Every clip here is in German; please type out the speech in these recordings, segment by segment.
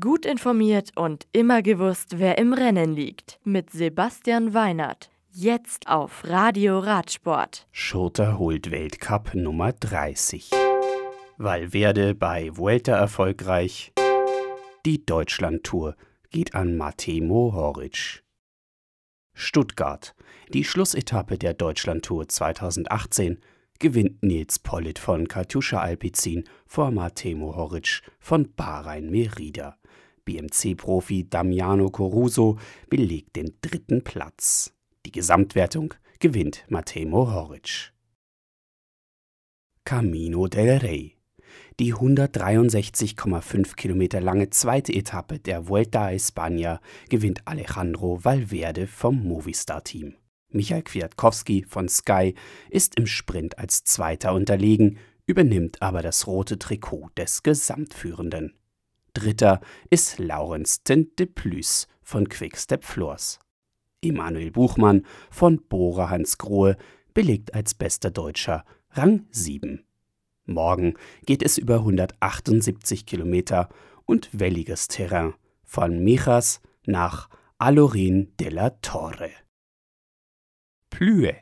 Gut informiert und immer gewusst, wer im Rennen liegt. Mit Sebastian Weinert. Jetzt auf Radio Radsport. Schurter holt Weltcup Nummer 30. Valverde bei Vuelta erfolgreich. Die Deutschlandtour geht an Matej Mohoric. Stuttgart. Die Schlussetappe der Deutschlandtour 2018 gewinnt Nils Pollitt von Katjuscha Alpizin vor Matej Mohoric von Bahrain Merida. BMC-Profi Damiano Coruso belegt den dritten Platz. Die Gesamtwertung gewinnt Matej Mohoric. Camino del Rey. Die 163,5 Kilometer lange zweite Etappe der Vuelta a España gewinnt Alejandro Valverde vom Movistar-Team. Michael Kwiatkowski von Sky ist im Sprint als Zweiter unterlegen, übernimmt aber das rote Trikot des Gesamtführenden. Dritter ist Laurens de Plus von Quickstep Floors. Emanuel Buchmann von Bora Hans Grohe belegt als bester Deutscher Rang 7. Morgen geht es über 178 Kilometer und welliges Terrain von Mijas nach Alorin de la Torre. Plüe.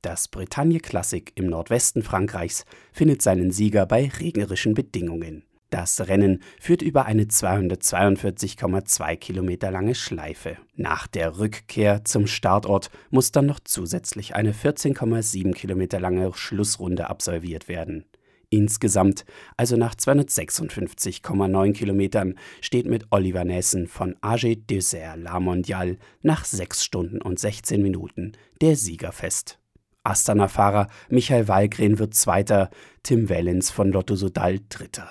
Das Bretagne Classic im Nordwesten Frankreichs findet seinen Sieger bei regnerischen Bedingungen. Das Rennen führt über eine 242,2 Kilometer lange Schleife. Nach der Rückkehr zum Startort muss dann noch zusätzlich eine 14,7 Kilometer lange Schlussrunde absolviert werden. Insgesamt, also nach 256,9 Kilometern, steht mit Oliver Nessen von AG Dessert La Mondiale nach 6 Stunden und 16 Minuten der Sieger fest. Astana-Fahrer Michael Wallgren wird Zweiter, Tim Wellens von Lotto Sodal Dritter.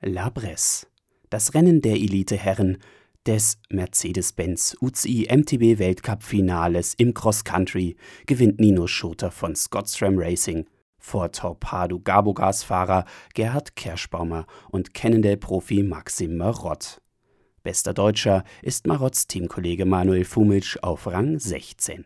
La Bresse. Das Rennen der Elite-Herren des Mercedes-Benz UCI MTB Weltcup-Finales im Cross-Country gewinnt Nino Schurter von Scottstram Racing vor Torpedo Gabogas-Fahrer Gerhard Kerschbaumer und Cannondale-Profi Maxim Marott. Bester Deutscher ist Marotts Teamkollege Manuel Fumic auf Rang 16.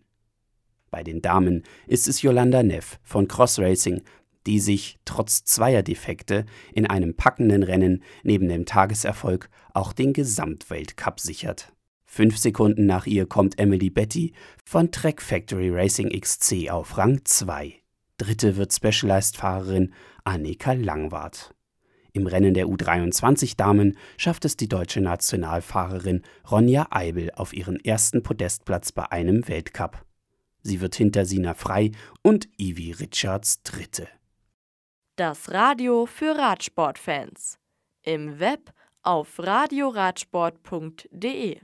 Bei den Damen ist es Yolanda Neff von Cross Racing, die sich trotz zweier Defekte in einem packenden Rennen neben dem Tageserfolg auch den Gesamtweltcup sichert. Fünf Sekunden nach ihr kommt Emily Betty von Track Factory Racing XC auf Rang 2. Dritte wird Specialized-Fahrerin Annika Langwart. Im Rennen der U23-Damen schafft es die deutsche Nationalfahrerin Ronja Eibel auf ihren ersten Podestplatz bei einem Weltcup. Sie wird hinter Sina Frei und Ivi Richards Dritte. Das Radio für Radsportfans. Im Web auf radioradsport.de